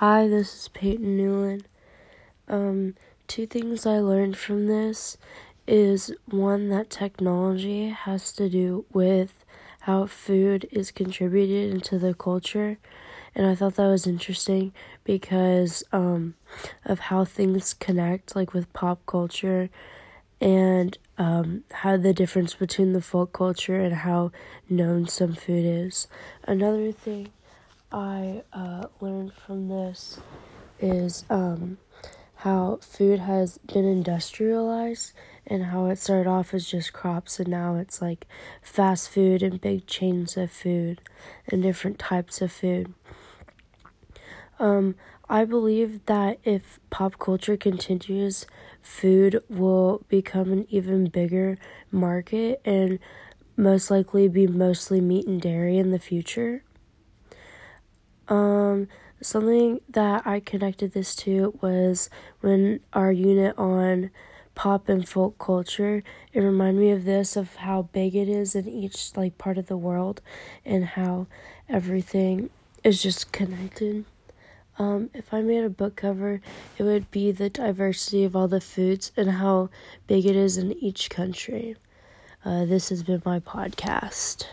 Hi, this is Peyton Newland. Um, two things I learned from this is one that technology has to do with how food is contributed into the culture. And I thought that was interesting because um, of how things connect, like with pop culture, and um, how the difference between the folk culture and how known some food is. Another thing I uh, learned is um, how food has been industrialized and how it started off as just crops and now it's like fast food and big chains of food and different types of food. Um, I believe that if pop culture continues, food will become an even bigger market and most likely be mostly meat and dairy in the future. Um, something that I connected this to was when our unit on pop and folk culture. It reminded me of this of how big it is in each like part of the world and how everything is just connected. Um, if I made a book cover, it would be the diversity of all the foods and how big it is in each country. Uh, this has been my podcast.